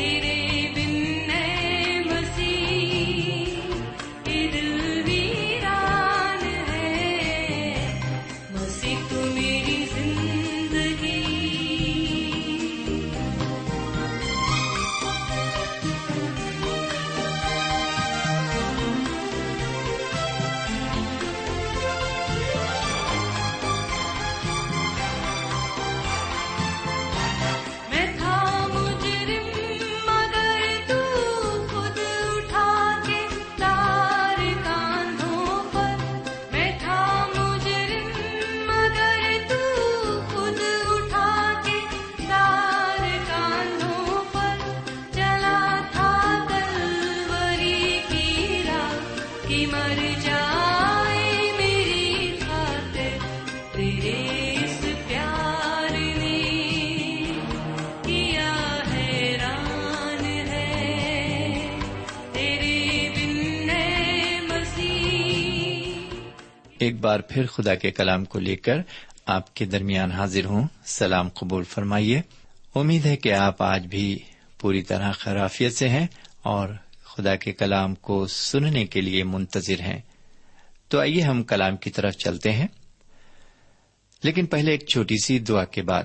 تیرے ایک بار پھر خدا کے کلام کو لے کر آپ کے درمیان حاضر ہوں۔ سلام قبول فرمائیے۔ امید ہے کہ آپ آج بھی پوری طرح خرافیت سے ہیں اور خدا کے کلام کو سننے کے لیے منتظر ہیں۔ تو آئیے ہم کلام کی طرف چلتے ہیں۔ لیکن پہلے ایک چھوٹی سی دعا کے بعد۔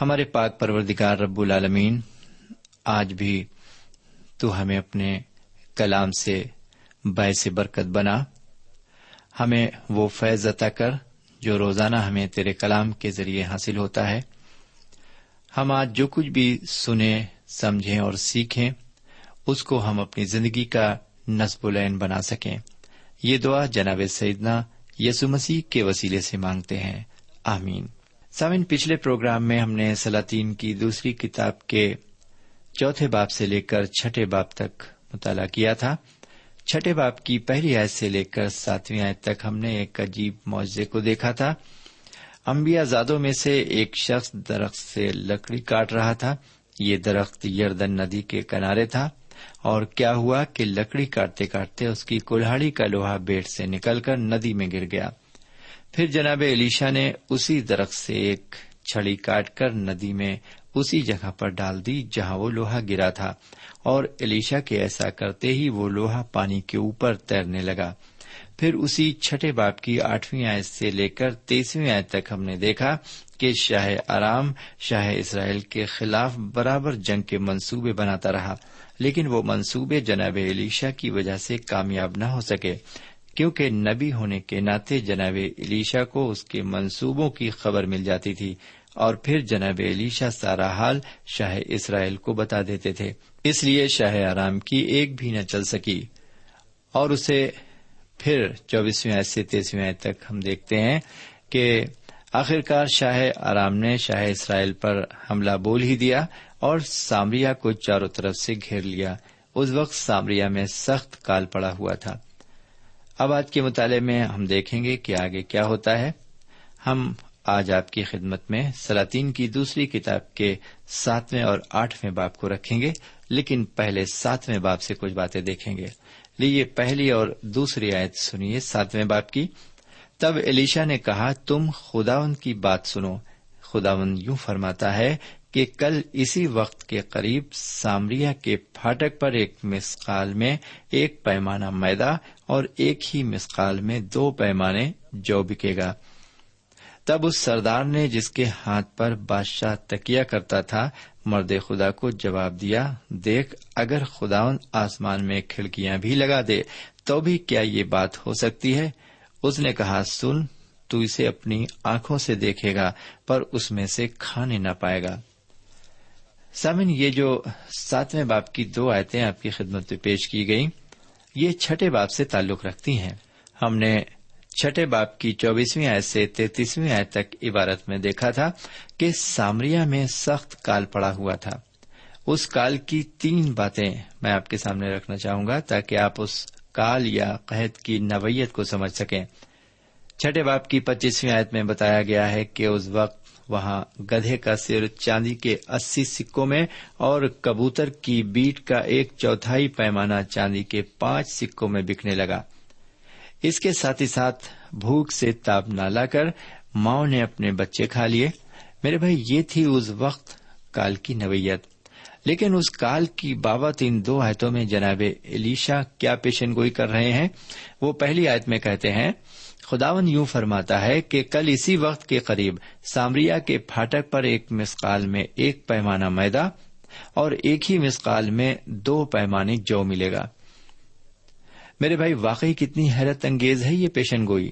ہمارے پاک پروردگار رب العالمین، آج بھی تو ہمیں اپنے کلام سے باعث برکت بنا۔ ہمیں وہ فیض عطا کر جو روزانہ ہمیں تیرے کلام کے ذریعے حاصل ہوتا ہے۔ ہم آج جو کچھ بھی سنیں، سمجھیں اور سیکھیں، اس کو ہم اپنی زندگی کا نصب العین بنا سکیں۔ یہ دعا جناب سیدنا یسو مسیح کے وسیلے سے مانگتے ہیں۔ آمین۔ سامن پچھلے پروگرام میں ہم نے سلاطین کی دوسری کتاب کے چوتھے باپ سے لے کر چھٹے باپ تک مطالعہ کیا تھا۔ چھٹے باپ کی پہلی آیت سے لے کر ساتویں آیت تک ہم نے ایک عجیب معاوضے کو دیکھا تھا۔ امبیا زادوں میں سے ایک شخص درخت سے لکڑی کاٹ رہا تھا۔ یہ درخت یردن ندی کے کنارے تھا۔ اور کیا ہوا کہ لکڑی کاٹتے کاٹتے اس کی کلہاڑی کا لوہا بیٹ سے نکل کر ندی میں گر گیا۔ پھر جناب علیشا نے اسی درخت سے ایک چھڑی کاٹ کر ندی میں اسی جگہ پر ڈال دی جہاں وہ لوہا گرا تھا، اور علیشا کے ایسا کرتے ہی وہ لوہا پانی کے اوپر تیرنے لگا۔ پھر اسی چھٹے باپ کی آٹھویں آیت سے لے کر تیسویں آیت تک ہم نے دیکھا کہ شاہ آرام، شاہ اسرائیل کے خلاف برابر جنگ کے منصوبے بناتا رہا، لیکن وہ منصوبے جناب علیشا کی وجہ سے کامیاب نہ ہو سکے، کیونکہ نبی ہونے کے ناطے جناب علیشا کو اس کے منصوبوں کی خبر مل جاتی تھی۔ اور پھر جناب علیشا سارا حال شاہ اسرائیل کو بتا دیتے تھے۔ اس لیے شاہ آرام کی ایک بھی نہ چل سکی۔ اور اسے پھر چوبیسویں سے تیسویں تک ہم دیکھتے ہیں کہ آخرکار شاہ آرام نے شاہ اسرائیل پر حملہ بول ہی دیا اور سامریا کو چاروں طرف سے گھیر لیا۔ اس وقت سامریا میں سخت کال پڑا ہوا تھا۔ اب آج کے مطالعے میں ہم دیکھیں گے کہ آگے کیا ہوتا ہے۔ ہم آج آپ کی خدمت میں سلاطین کی دوسری کتاب کے ساتویں اور آٹھویں باپ کو رکھیں گے، لیکن پہلے ساتویں باپ سے کچھ باتیں دیکھیں گے۔ لیے پہلی اور دوسری آیت سنیے ساتویں باپ کی۔ تب علیشا نے کہا، تم خداون کی بات سنو۔ خداون یوں فرماتا ہے کہ کل اسی وقت کے قریب سامریا کے پھاٹک پر ایک مسقال میں ایک پیمانہ میدا اور ایک ہی مسقال میں دو پیمانے جو بکے گا۔ تب اس سردار نے جس کے ہاتھ پر بادشاہ تکیا کرتا تھا، مرد خدا کو جواب دیا، دیکھ، اگر خداون آسمان میں کھڑکیاں بھی لگا دے، تو بھی کیا یہ بات ہو سکتی ہے؟ اس نے کہا، سن، تو اسے اپنی آنکھوں سے دیکھے گا، پر اس میں سے کھانے نہ پائے گا۔ سامن، یہ جو ساتویں باپ کی دو آیتیں آپ کی خدمت میں پیش کی گئی یہ چھٹے باپ سے تعلق رکھتی ہیں۔ ہم نے چھٹے باپ کی چوبیسویں آیت سے تینتیسویں آیت تک عبارت میں دیکھا تھا کہ سامریا میں سخت کال پڑا ہوا تھا۔ اس کال کی تین باتیں میں آپ کے سامنے رکھنا چاہوں گا تاکہ آپ اس کال یا قحط کی نوعیت کو سمجھ سکیں۔ چھٹے باپ کی پچیسویں آیت میں بتایا گیا ہے کہ اس وقت وہاں گدھے کا سر چاندی کے اسی سکوں میں اور کبوتر کی بیٹ کا ایک چوتھائی پیمانہ چاندی کے پانچ سکوں میں بکنے لگا۔ اس کے ساتھ ہی ساتھ بھوک سے تاب نہ لا کر ماؤں نے اپنے بچے کھا لیے۔ میرے بھائی، یہ تھی اس وقت کال کی نوعیت۔ لیکن اس کال کی بابت ان دو آیتوں میں جناب علیشا کیا پیشن گوئی کر رہے ہیں؟ وہ پہلی آیت میں کہتے ہیں خداون یوں فرماتا ہے کہ کل اسی وقت کے قریب سامریا کے پھاٹک پر ایک مسقال میں ایک پیمانہ میدا اور ایک ہی مسقال میں دو پیمانے جو ملے گا۔ میرے بھائی، واقعی کتنی حیرت انگیز ہے یہ پیشن گوئی،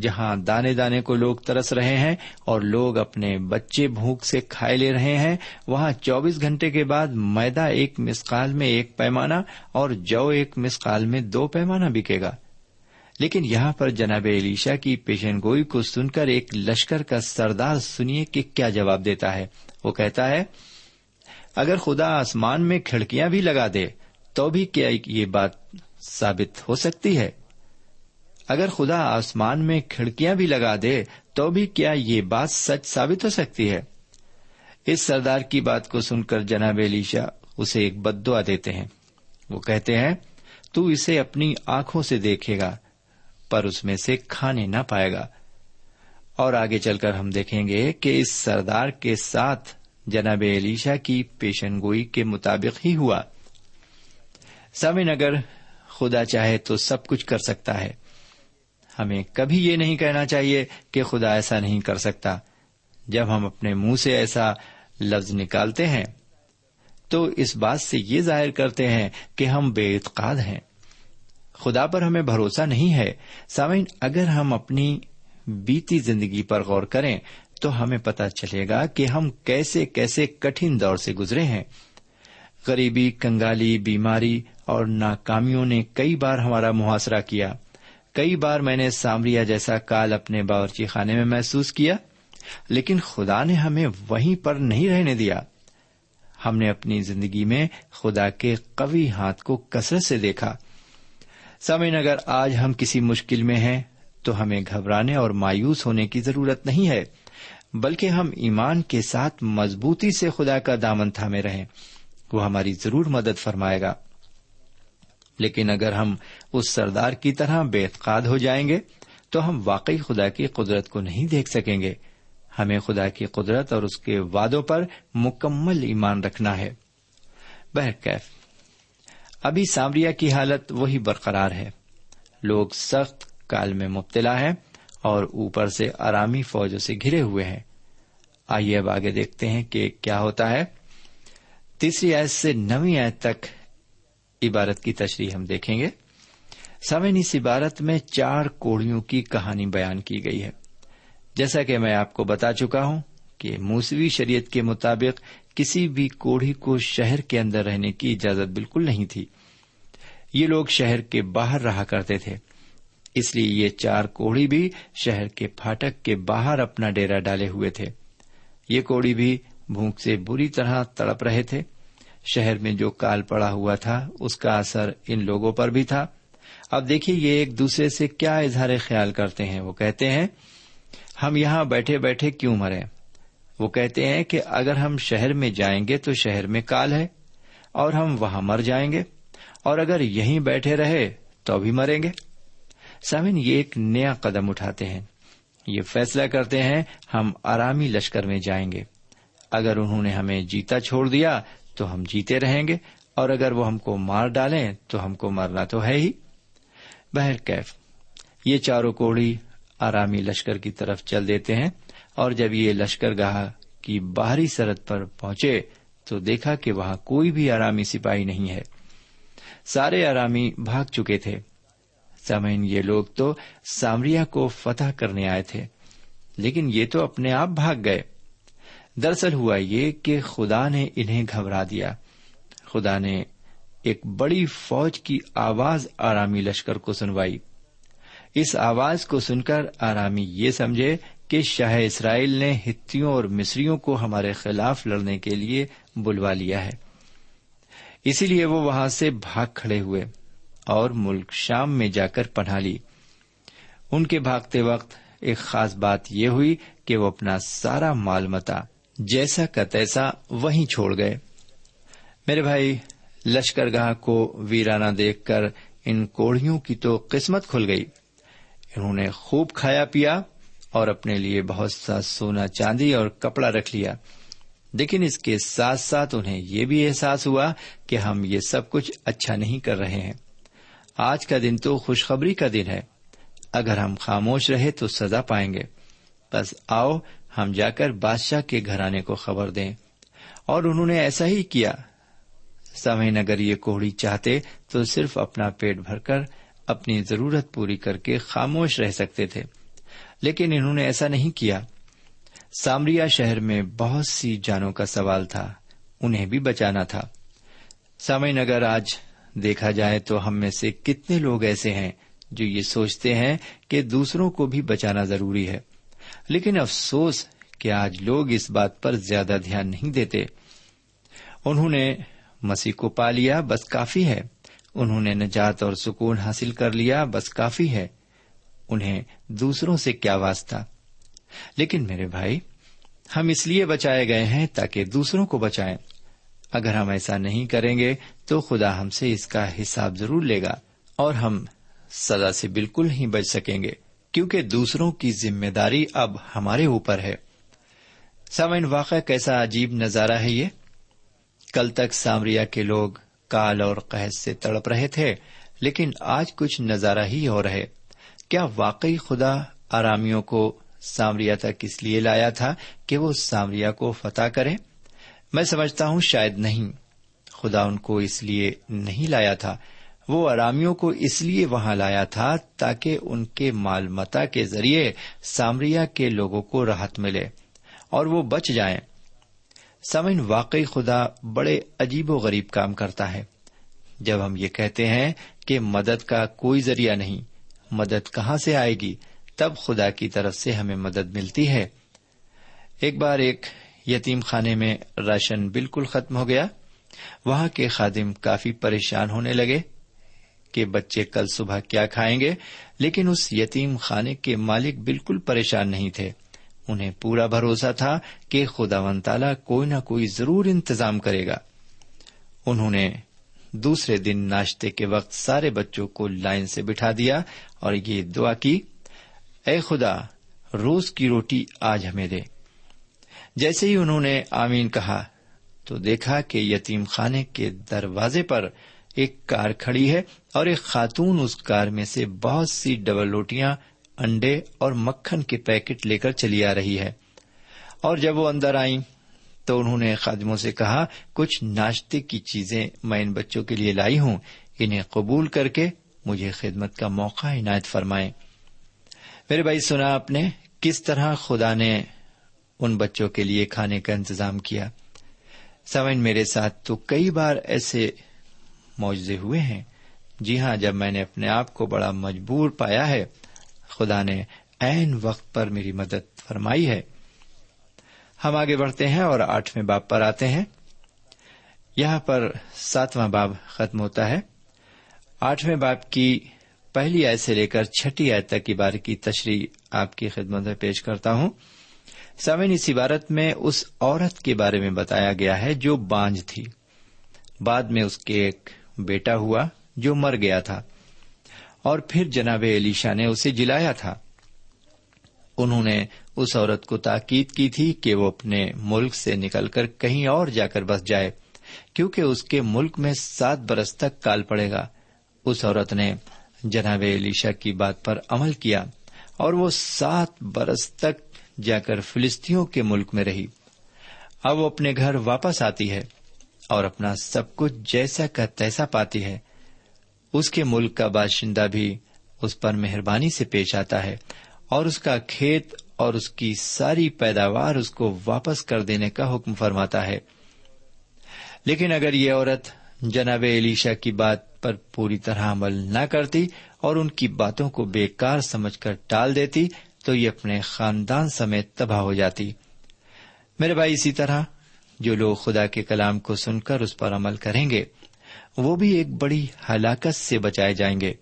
جہاں دانے دانے کو لوگ ترس رہے ہیں اور لوگ اپنے بچے بھوک سے کھائے لے رہے ہیں۔ وہاں چوبیس گھنٹے کے بعد میدا ایک مسقال میں ایک پیمانہ اور جو ایک مسقال میں دو پیمانہ بکے گا۔ لیکن یہاں پر جناب علیشا کی پیشن گوئی کو سن کر ایک لشکر کا سردار سنیے کہ کیا جواب دیتا ہے۔ وہ کہتا ہے، اگر خدا آسمان میں کھڑکیاں بھی لگا دے تو بھی کیا یہ بات ثابت ہو سکتی ہے۔ اگر خدا آسمان میں کھڑکیاں بھی لگا دے، تو بھی کیا یہ بات سچ ثابت ہو سکتی ہے؟ اس سردار کی بات کو سن کر جناب علیشا اسے ایک بد دعا دیتے ہیں۔ وہ کہتے ہیں، تو اسے اپنی آنکھوں سے دیکھے گا، پر اس میں سے کھانے نہ پائے گا۔ اور آگے چل کر ہم دیکھیں گے کہ اس سردار کے ساتھ جناب علیشا کی پیشن گوئی کے مطابق ہی ہوا۔ سمن اگر خدا چاہے تو سب کچھ کر سکتا ہے۔ ہمیں کبھی یہ نہیں کہنا چاہیے کہ خدا ایسا نہیں کر سکتا۔ جب ہم اپنے منہ سے ایسا لفظ نکالتے ہیں، تو اس بات سے یہ ظاہر کرتے ہیں کہ ہم بے اعتقاد ہیں۔ خدا پر ہمیں بھروسہ نہیں ہے۔ سامعین، اگر ہم اپنی بیتی زندگی پر غور کریں، تو ہمیں پتہ چلے گا کہ ہم کیسے کیسے کٹھن دور سے گزرے ہیں۔ غریبی، کنگالی، بیماری اور ناکامیوں نے کئی بار ہمارا محاصرہ کیا۔ کئی بار میں نے سامریا جیسا کال اپنے باورچی خانے میں محسوس کیا، لیکن خدا نے ہمیں وہیں پر نہیں رہنے دیا۔ ہم نے اپنی زندگی میں خدا کے قوی ہاتھ کو کثرت سے دیکھا۔ سمین اگر آج ہم کسی مشکل میں ہیں تو ہمیں گھبرانے اور مایوس ہونے کی ضرورت نہیں ہے، بلکہ ہم ایمان کے ساتھ مضبوطی سے خدا کا دامن تھامے رہیں۔ وہ ہماری ضرور مدد فرمائے گا۔ لیکن اگر ہم اس سردار کی طرح بے اعتقاد ہو جائیں گے، تو ہم واقعی خدا کی قدرت کو نہیں دیکھ سکیں گے۔ ہمیں خدا کی قدرت اور اس کے وعدوں پر مکمل ایمان رکھنا ہے۔ بہرکیف، ابھی سامریا کی حالت وہی برقرار ہے۔ لوگ سخت کال میں مبتلا ہیں اور اوپر سے آرامی فوجوں سے گھرے ہوئے ہیں۔ آئیے اب آگے دیکھتے ہیں کہ کیا ہوتا ہے۔ تیسری آیت سے نویں آیت تک عبارت کی تشریح ہم دیکھیں گے۔ سمن اس عبارت میں چار کوڑیوں کی کہانی بیان کی گئی ہے۔ جیسا کہ میں آپ کو بتا چکا ہوں کہ موسوی شریعت کے مطابق کسی بھی کوڑی کو شہر کے اندر رہنے کی اجازت بالکل نہیں تھی۔ یہ لوگ شہر کے باہر رہا کرتے تھے۔ اس لیے یہ چار کوڑی بھی شہر کے پھاٹک کے باہر اپنا ڈیرا ڈالے ہوئے تھے۔ یہ کوڑی بھی بھوک سے بری طرح تڑپ رہے تھے۔ شہر میں جو کال پڑا ہوا تھا، اس کا اثر ان لوگوں پر بھی تھا۔ اب دیکھیے یہ ایک دوسرے سے کیا اظہار خیال کرتے ہیں۔ وہ کہتے ہیں، ہم یہاں بیٹھے بیٹھے کیوں مرے؟ وہ کہتے ہیں کہ اگر ہم شہر میں جائیں گے تو شہر میں کال ہے، اور ہم وہاں مر جائیں گے، اور اگر یہیں بیٹھے رہے تو بھی مریں گے۔ سامن یہ ایک نیا قدم اٹھاتے ہیں۔ یہ فیصلہ کرتے ہیں، ہم آرامی لشکر میں جائیں گے۔ اگر انہوں نے ہمیں جیتا چھوڑ دیا تو ہم جیتے رہیں گے، اور اگر وہ ہم کو مار ڈالیں تو ہم کو مرنا تو ہے ہی۔ بہر کیف، یہ چاروں کوڑی آرامی لشکر کی طرف چل دیتے ہیں، اور جب یہ لشکر گاہ کی باہری سرحد پر پہنچے تو دیکھا کہ وہاں کوئی بھی آرامی سپاہی نہیں ہے۔ سارے آرامی بھاگ چکے تھے۔ سمین یہ لوگ تو سامریا کو فتح کرنے آئے تھے، لیکن یہ تو اپنے آپ بھاگ گئے۔ دراصل ہوا یہ کہ خدا نے انہیں گھبرا دیا۔ خدا نے ایک بڑی فوج کی آواز آرامی لشکر کو سنوائی۔ اس آواز کو سن کر آرامی یہ سمجھے کہ شاہ اسرائیل نے ہتھیوں اور مصریوں کو ہمارے خلاف لڑنے کے لیے بلوا لیا ہے۔ اسی لیے وہ وہاں سے بھاگ کھڑے ہوئے اور ملک شام میں جا کر پناہ لی۔ ان کے بھاگتے وقت ایک خاص بات یہ ہوئی کہ وہ اپنا سارا مال متا جیسا کا تیسا وہیں چھوڑ گئے۔ میرے بھائی لشکر گاہ کو ویرانہ دیکھ کر ان کوڑیوں کی تو قسمت کھل گئی۔ انہوں نے خوب کھایا پیا اور اپنے لیے بہت سا سونا چاندی اور کپڑا رکھ لیا۔ لیکن اس کے ساتھ ساتھ انہیں یہ بھی احساس ہوا کہ ہم یہ سب کچھ اچھا نہیں کر رہے ہیں۔ آج کا دن تو خوشخبری کا دن ہے۔ اگر ہم خاموش رہے تو سزا پائیں گے۔ بس آؤ ہم جا کر بادشاہ کے گھرانے کو خبر دیں۔ اور انہوں نے ایسا ہی کیا۔ سمین اگر یہ کوڑی چاہتے تو صرف اپنا پیٹ بھر کر اپنی ضرورت پوری کر کے خاموش رہ سکتے تھے۔ لیکن انہوں نے ایسا نہیں کیا۔ سامریا شہر میں بہت سی جانوں کا سوال تھا۔ انہیں بھی بچانا تھا۔ سامعین، اگر آج دیکھا جائے تو ہم میں سے کتنے لوگ ایسے ہیں جو یہ سوچتے ہیں کہ دوسروں کو بھی بچانا ضروری ہے۔ لیکن افسوس کہ آج لوگ اس بات پر زیادہ دھیان نہیں دیتے۔ انہوں نے مسیح کو پا لیا، بس کافی ہے۔ انہوں نے نجات اور سکون حاصل کر لیا، بس کافی ہے۔ انہیں دوسروں سے کیا واسطہ؟ لیکن میرے بھائی، ہم اس لیے بچائے گئے ہیں تاکہ دوسروں کو بچائیں۔ اگر ہم ایسا نہیں کریں گے تو خدا ہم سے اس کا حساب ضرور لے گا اور ہم سزا سے بالکل نہیں بچ سکیں گے۔ کیونکہ دوسروں کی ذمہ داری اب ہمارے اوپر ہے۔ سامعین واقع کیسا عجیب نظارہ ہے یہ۔ کل تک سامریا کے لوگ کال اور قحط سے تڑپ رہے تھے، لیکن آج کچھ نظارہ ہی ہو رہے کیا واقعی خدا آرامیوں کو سامریا تک اس لیے لایا تھا کہ وہ سامریا کو فتح کرے؟ میں سمجھتا ہوں شاید نہیں۔ خدا ان کو اس لیے نہیں لایا تھا۔ وہ ارامیوں کو اس لیے وہاں لایا تھا تاکہ ان کے مال متا کے ذریعے سامریا کے لوگوں کو راحت ملے اور وہ بچ جائیں۔ سمن واقعی خدا بڑے عجیب و غریب کام کرتا ہے۔ جب ہم یہ کہتے ہیں کہ مدد کا کوئی ذریعہ نہیں، مدد کہاں سے آئے گی؟ تب خدا کی طرف سے ہمیں مدد ملتی ہے۔ ایک بار ایک یتیم خانے میں راشن بالکل ختم ہو گیا۔ وہاں کے خادم کافی پریشان ہونے لگے۔ کہ بچے کل صبح کیا کھائیں گے؟ لیکن اس یتیم خانے کے مالک بالکل پریشان نہیں تھے۔ انہیں پورا بھروسہ تھا کہ خدا ون تالا کوئی نہ کوئی ضرور انتظام کرے گا۔ انہوں نے دوسرے دن ناشتے کے وقت سارے بچوں کو لائن سے بٹھا دیا اور یہ دعا کی، اے خدا، روز کی روٹی آج ہمیں دے۔ جیسے ہی انہوں نے آمین کہا تو دیکھا کہ یتیم خانے کے دروازے پر ایک کار کھڑی ہے اور ایک خاتون اس کار میں سے بہت سی ڈبل روٹیاں، انڈے اور مکھن کے پیکٹ لے کر چلی آ رہی ہے۔ اور جب وہ اندر آئیں تو انہوں نے خادموں سے کہا، کچھ ناشتے کی چیزیں میں ان بچوں کے لیے لائی ہوں، انہیں قبول کر کے مجھے خدمت کا موقع عنایت فرمائیں۔ میرے بھائی، سنا آپ نے کس طرح خدا نے ان بچوں کے لیے کھانے کا انتظام کیا۔ سمن میرے ساتھ، تو کئی بار ایسے معجزے ہوئے ہیں۔ جی ہاں جب میں نے اپنے آپ کو بڑا مجبور پایا ہے، خدا نے عین وقت پر میری مدد فرمائی ہے۔ ہم آگے بڑھتے ہیں اور آٹھویں باپ پر آتے ہیں۔ یہاں پر ساتواں باب ختم ہوتا ہے۔ آٹھویں باپ کی پہلی آیت سے لے کر چھٹی آیت تک کی بار کی تشریح آپ کی خدمت میں پیش کرتا ہوں۔ سمن اس عبارت میں اس عورت کے بارے میں بتایا گیا ہے جو بانج تھی۔ بعد میں اس کے ایک بیٹا ہوا جو مر گیا تھا۔ اور پھر جناب علیشا نے اسے جلایا تھا۔ انہوں نے اس عورت کو تاکید کی تھی کہ وہ اپنے ملک سے نکل کر کہیں اور جا کر بس جائے، کیونکہ اس کے ملک میں سات برس تک کال پڑے گا۔ اس عورت نے جناب علیشا کی بات پر عمل کیا اور وہ سات برس تک جا کر فلسطینوں کے ملک میں رہی۔ اب وہ اپنے گھر واپس آتی ہے۔ اور اپنا سب کچھ جیسا کا تیسا پاتی ہے۔ اس کے ملک کا باشندہ بھی اس پر مہربانی سے پیش آتا ہے اور اس کا کھیت اور اس کی ساری پیداوار اس کو واپس کر دینے کا حکم فرماتا ہے۔ لیکن اگر یہ عورت جناب علیشا کی بات پر پوری طرح عمل نہ کرتی اور ان کی باتوں کو بیکار سمجھ کر ٹال دیتی تو یہ اپنے خاندان سمیت تباہ ہو جاتی۔ میرے بھائی، اسی طرح جو لوگ خدا کے کلام کو سن کر اس پر عمل کریں گے، وہ بھی ایک بڑی ہلاکت سے بچائے جائیں گے۔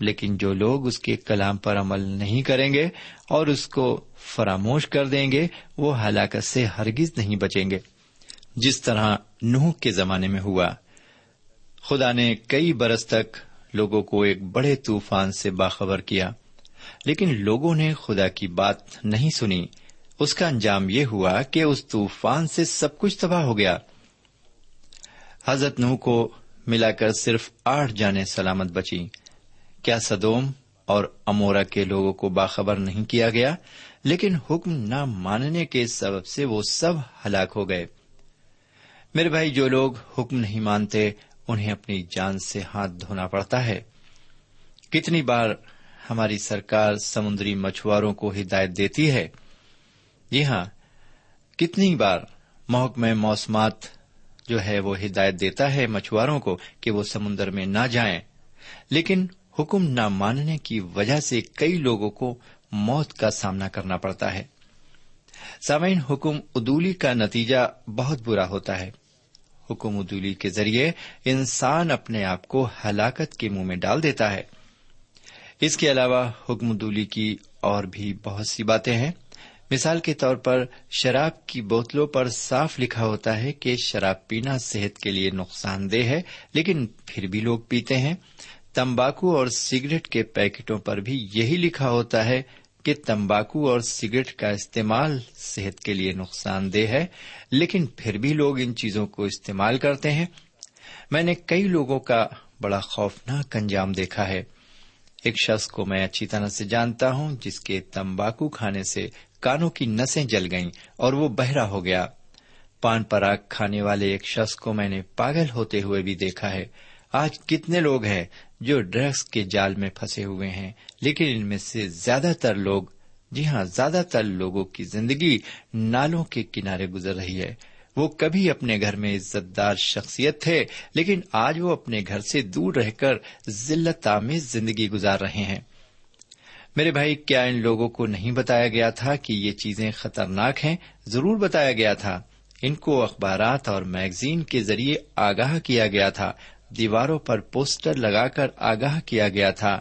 لیکن جو لوگ اس کے کلام پر عمل نہیں کریں گے اور اس کو فراموش کر دیں گے، وہ ہلاکت سے ہرگز نہیں بچیں گے۔ جس طرح نوح کے زمانے میں ہوا، خدا نے کئی برس تک لوگوں کو ایک بڑے طوفان سے باخبر کیا، لیکن لوگوں نے خدا کی بات نہیں سنی۔ اس کا انجام یہ ہوا کہ اس طوفان سے سب کچھ تباہ ہو گیا۔ حضرت نوح کو ملا کر صرف آٹھ جانے سلامت بچی کیا سدوم اور امورا کے لوگوں کو باخبر نہیں کیا گیا؟ لیکن حکم نہ ماننے کے سبب سے وہ سب ہلاک ہو گئے۔ میرے بھائی، جو لوگ حکم نہیں مانتے، انہیں اپنی جان سے ہاتھ دھونا پڑتا ہے۔ کتنی بار ہماری سرکار سمندری مچھواروں کو ہدایت دیتی ہے؟ جی ہاں کتنی بار محکمہ موسمات جو ہے وہ ہدایت دیتا ہے مچھواروں کو کہ وہ سمندر میں نہ جائیں۔ لیکن حکم نہ ماننے کی وجہ سے کئی لوگوں کو موت کا سامنا کرنا پڑتا ہے۔ سامعین، حکم ادولی کا نتیجہ بہت برا ہوتا ہے۔ حکم ادولی کے ذریعے انسان اپنے آپ کو ہلاکت کے منہ میں ڈال دیتا ہے۔ اس کے علاوہ حکم ادولی کی اور بھی بہت سی باتیں ہیں۔ مثال کے طور پر شراب کی بوتلوں پر صاف لکھا ہوتا ہے کہ شراب پینا صحت کے لیے نقصان دہ ہے، لیکن پھر بھی لوگ پیتے ہیں۔ تمباکو اور سگریٹ کے پیکٹوں پر بھی یہی لکھا ہوتا ہے کہ تمباکو اور سگریٹ کا استعمال صحت کے لیے نقصان دہ ہے، لیکن پھر بھی لوگ ان چیزوں کو استعمال کرتے ہیں۔ میں نے کئی لوگوں کا بڑا خوفناک انجام دیکھا ہے۔ ایک شخص کو میں اچھی طرح سے جانتا ہوں، جس کے تمباکو کھانے سے کانوں کی نسیں جل گئیں اور وہ بہرا ہو گیا۔ پان پراگ کھانے والے ایک شخص کو میں نے پاگل ہوتے ہوئے بھی دیکھا ہے۔ آج کتنے لوگ ہیں جو ڈرگس کے جال میں پھنسے ہوئے ہیں، لیکن ان میں سے زیادہ تر لوگ جی ہاں زیادہ تر لوگوں کی زندگی نالوں کے کنارے گزر رہی ہے۔ وہ کبھی اپنے گھر میں عزت دار شخصیت تھے، لیکن آج وہ اپنے گھر سے دور رہ کر ذلت آمیز زندگی گزار رہے ہیں۔ میرے بھائی، کیا ان لوگوں کو نہیں بتایا گیا تھا کہ یہ چیزیں خطرناک ہیں؟ ضرور بتایا گیا تھا۔ ان کو اخبارات اور میگزین کے ذریعے آگاہ کیا گیا تھا۔ دیواروں پر پوسٹر لگا کر آگاہ کیا گیا تھا۔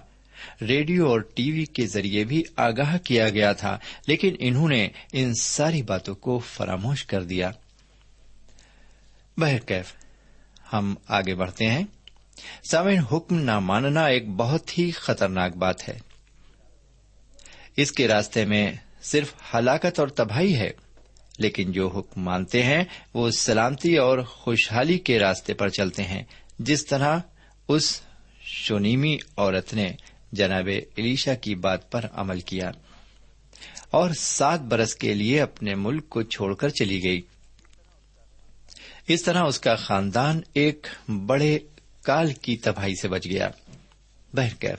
ریڈیو اور ٹی وی کے ذریعے بھی آگاہ کیا گیا تھا، لیکن انہوں نے ان ساری باتوں کو فراموش کر دیا۔ بہرکیف ہم آگے بڑھتے ہیں۔ سامعین، حکم نہ ماننا ایک بہت ہی خطرناک بات ہے۔ اس کے راستے میں صرف ہلاکت اور تباہی ہے، لیکن جو حکم مانتے ہیں، وہ سلامتی اور خوشحالی کے راستے پر چلتے ہیں۔ جس طرح اس شونیمی عورت نے جناب علیشا کی بات پر عمل کیا، اور سات برس کے لیے اپنے ملک کو چھوڑ کر چلی گئی۔ اس طرح اس کا خاندان ایک بڑے کال کی تباہی سے بچ گیا۔ بہرکیف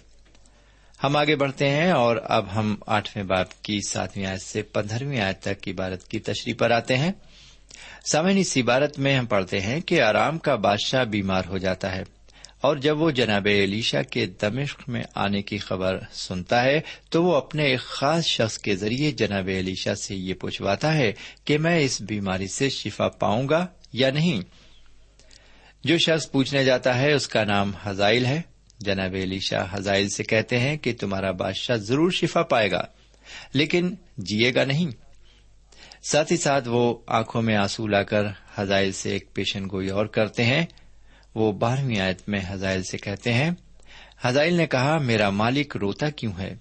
ہم آگے بڑھتے ہیں اور اب ہم آٹھویں باپ کی ساتویں آیت سے پندرہویں آیت تک کی عبارت کی تشریح پر آتے ہیں۔ سامعین، اس عبارت میں ہم پڑھتے ہیں کہ آرام کا بادشاہ بیمار ہو جاتا ہے اور جب وہ جناب علیشا کے دمشق میں آنے کی خبر سنتا ہے تو وہ اپنے ایک خاص شخص کے ذریعے جناب علیشا سے یہ پوچھواتا ہے کہ میں اس بیماری سے شفا پاؤں گا؟ یا نہیں؟ جو شخص پوچھنے جاتا ہے، اس کا نام ہزائل ہے۔ جناب علیشا ہزائل سے کہتے ہیں کہ تمہارا بادشاہ ضرور شفا پائے گا، لیکن جیے گا نہیں۔ ساتھ ہی ساتھ وہ آنکھوں میں آنسو لا کر ہزائل سے ایک پیشن گوئی اور کرتے ہیں۔ وہ بارہویں آیت میں ہزائل سے کہتے ہیں ہزائل نے کہا، میرا مالک روتا کیوں ہے؟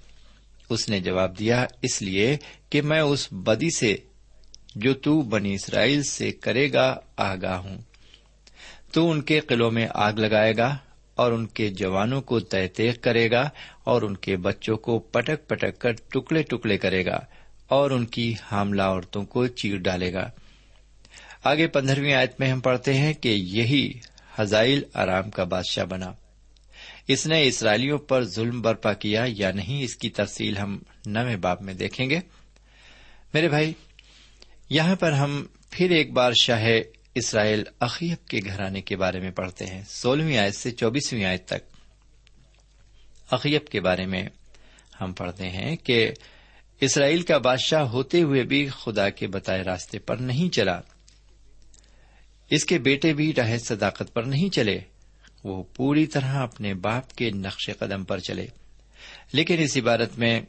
اس نے جواب دیا، اس لیے کہ میں اس بدی سے جو تو بنی اسرائیل سے کرے گا، آگاہ ہوں۔ تو ان کے قلعوں میں آگ لگائے گا اور ان کے جوانوں کو تہ تیخ کرے گا اور ان کے بچوں کو پٹک پٹک کر ٹکڑے ٹکڑے کرے گا اور ان کی حاملہ عورتوں کو چیر ڈالے گا۔ آگے پندرہویں آیت میں ہم پڑھتے ہیں کہ یہی ہزائل آرام کا بادشاہ بنا۔ اس نے اسرائیلیوں پر ظلم برپا کیا یا نہیں، اس کی تفصیل ہم نویں باب میں دیکھیں گے۔ میرے بھائی یہاں پر ہم پھر ایک بار شاہ اسرائیل اخیب کے گھرانے کے بارے میں پڑھتے ہیں، سولہویں آیت سے چوبیسویں آیت تک۔ اخیب کے بارے میں ہم پڑھتے ہیں کہ اسرائیل کا بادشاہ ہوتے ہوئے بھی خدا کے بتائے راستے پر نہیں چلا۔ اس کے بیٹے بھی راہ صداقت پر نہیں چلے۔ وہ پوری طرح اپنے باپ کے نقش قدم پر چلے۔ لیکن اس عبارت میں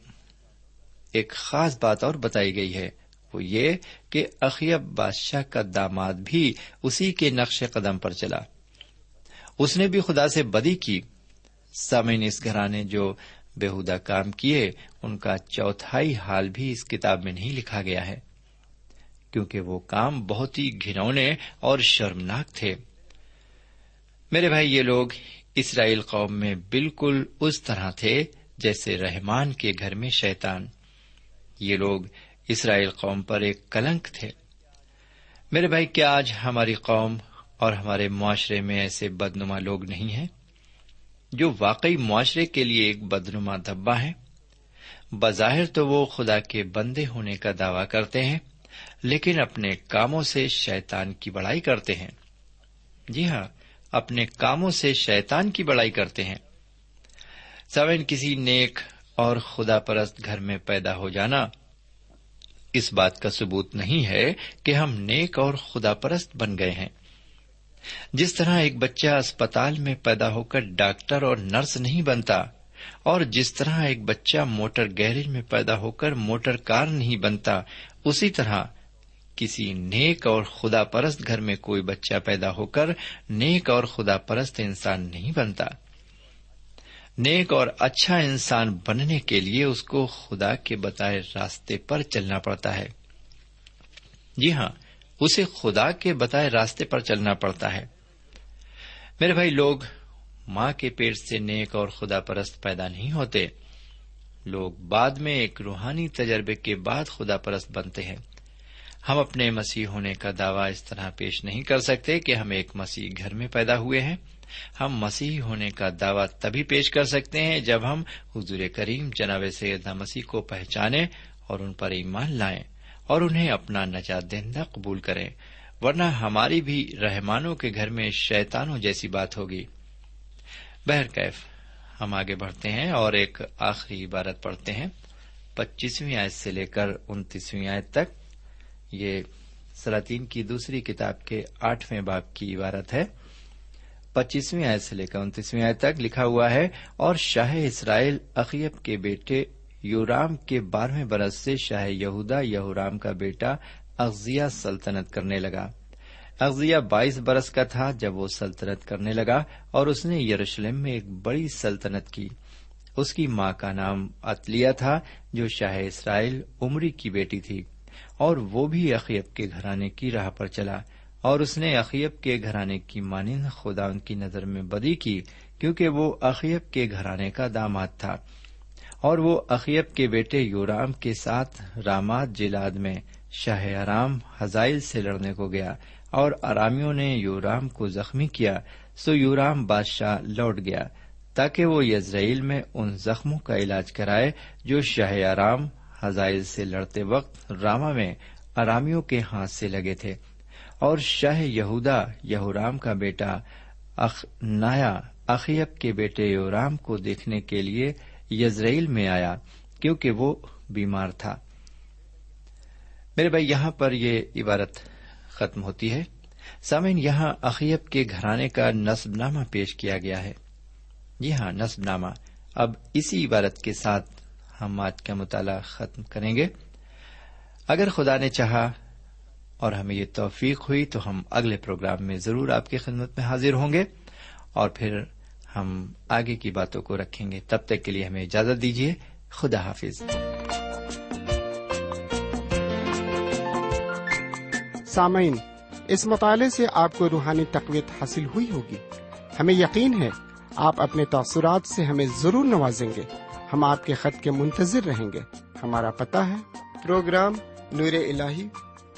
ایک خاص بات اور بتائی گئی ہے۔ وہ یہ کہ اخیب بادشاہ کا داماد بھی اسی کے نقش قدم پر چلا۔ اس نے بھی خدا سے بدی کی۔ سامعین، اس گھرانے جو بےحدہ کام کیے، ان کا چوتھائی حال بھی اس کتاب میں نہیں لکھا گیا ہے، کیونکہ وہ کام بہت ہی گھنونے اور شرمناک تھے۔ میرے بھائی، یہ لوگ اسرائیل قوم میں بالکل اس طرح تھے جیسے رحمان کے گھر میں شیطان۔ یہ لوگ اسرائیل قوم پر ایک کلنک تھے۔ میرے بھائی، کیا آج ہماری قوم اور ہمارے معاشرے میں ایسے بدنما لوگ نہیں ہیں جو واقعی معاشرے کے لیے ایک بدنما دھبا ہے بظاہر تو وہ خدا کے بندے ہونے کا دعوی کرتے ہیں، لیکن اپنے کاموں سے شیطان کی بڑائی کرتے ہیں۔ جی ہاں اپنے کاموں سے شیطان کی بڑائی کرتے ہیں۔ سوین کسی نیک اور خدا پرست گھر میں پیدا ہو جانا اس بات کا ثبوت نہیں ہے کہ ہم نیک اور خدا پرست بن گئے ہیں۔ جس طرح ایک بچہ اسپتال میں پیدا ہو کر ڈاکٹر اور نرس نہیں بنتا، اور جس طرح ایک بچہ موٹر گیریج میں پیدا ہو کر موٹر کار نہیں بنتا، اسی طرح کسی نیک اور خدا پرست گھر میں کوئی بچہ پیدا ہو کر نیک اور خدا پرست انسان نہیں بنتا۔ نیک اور اچھا انسان بننے کے لیے اس کو خدا کے بتائے راستے پر چلنا پڑتا ہے۔ جی ہاں اسے خدا کے بتائے راستے پر چلنا پڑتا ہے۔ میرے بھائی، لوگ ماں کے پیٹ سے نیک اور خدا پرست پیدا نہیں ہوتے۔ لوگ بعد میں ایک روحانی تجربے کے بعد خدا پرست بنتے ہیں۔ ہم اپنے مسیح ہونے کا دعویٰ اس طرح پیش نہیں کر سکتے کہ ہم ایک مسیح گھر میں پیدا ہوئے ہیں۔ ہم مسیح ہونے کا دعویٰ تبھی پیش کر سکتے ہیں جب ہم حضور کریم جناب سیدنا مسیح کو پہچانیں اور ان پر ایمان لائیں اور انہیں اپنا نجات دہندہ قبول کریں، ورنہ ہماری بھی رحمانوں کے گھر میں شیطانوں جیسی بات ہوگی۔ بہرکیف ہم آگے بڑھتے ہیں اور ایک آخری عبارت پڑھتے ہیں، پچیسویں آیت سے لے کر انتیسویں آیت تک۔ یہ سلاطین کی دوسری کتاب کے آٹھویں باپ کی عبارت ہے۔ پچیسویں آیت سے لے کر انتیسویں آیت تک لکھا ہوا ہے، اور شاہ اسرائیل اقیب کے بیٹے یورام کے بارہویں برس سے شاہ یہودا یہورام کا بیٹا اغزیہ سلطنت کرنے لگا۔ اغزیہ بائیس برس کا تھا جب وہ سلطنت کرنے لگا، اور اس نے یروشلم میں ایک بڑی سلطنت کی۔ اس کی ماں کا نام اتلیہ تھا، جو شاہ اسرائیل عمری کی بیٹی تھی، اور وہ بھی اقیب کے گھرانے کی راہ پر چلا۔ اور اس نے اقیب کے گھرانے کی مانند خدا ان کی نظر میں بدی کی، کیونکہ وہ اقیب کے گھرانے کا داماد تھا۔ اور وہ اقیب کے بیٹے یورام کے ساتھ رامات جلاد میں شاہ ارام حزائل سے لڑنے کو گیا اور ارامیوں نے یورام کو زخمی کیا، سو یورام بادشاہ لوٹ گیا تاکہ وہ یزرائیل میں ان زخموں کا علاج کرائے جو شاہ ارام حزائل سے لڑتے وقت راما میں ارامیوں کے ہاتھ سے لگے تھے۔ اور شاہ یہودا یہورام کا بیٹا نایا اخیب کے بیٹے یورام کو دیکھنے کے لیے یزرائیل میں آیا کیونکہ وہ بیمار تھا۔ میرے بھائی، یہاں پر یہ عبارت ختم ہوتی ہے۔ سامعین، یہاں اخیب کے گھرانے کا نصب نامہ پیش کیا گیا ہے۔ جی ہاں نصب نامہ اب اسی عبارت کے ساتھ ہم آج کا مطالعہ ختم کریں گے۔ اگر خدا نے چاہا اور ہمیں یہ توفیق ہوئی تو ہم اگلے پروگرام میں ضرور آپ کی خدمت میں حاضر ہوں گے اور پھر ہم آگے کی باتوں کو رکھیں گے۔ تب تک کے لیے ہمیں اجازت دیجیے۔ خدا حافظ۔ سامعین، اس مطالعے سے آپ کو روحانی تقویت حاصل ہوئی ہوگی۔ ہمیں یقین ہے، آپ اپنے تاثرات سے ہمیں ضرور نوازیں گے۔ ہم آپ کے خط کے منتظر رہیں گے۔ ہمارا پتا ہے، پروگرام نور ال